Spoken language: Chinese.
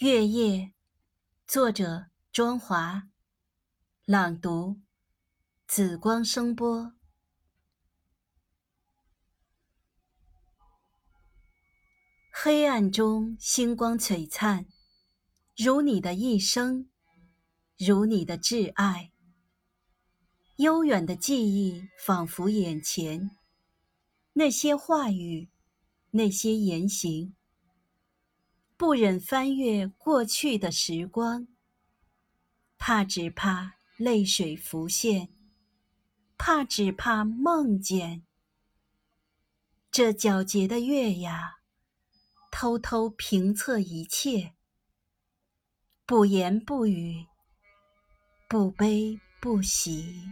月夜，作者：庄华，朗读：紫光声波。黑暗中，星光璀璨，如你的一生，如你的挚爱。悠远的记忆仿佛眼前，那些话语，那些言行。不忍翻阅过去的时光，怕只怕泪水浮现，怕只怕梦见这皎洁的月牙，偷偷评测一切，不言不语，不悲不喜。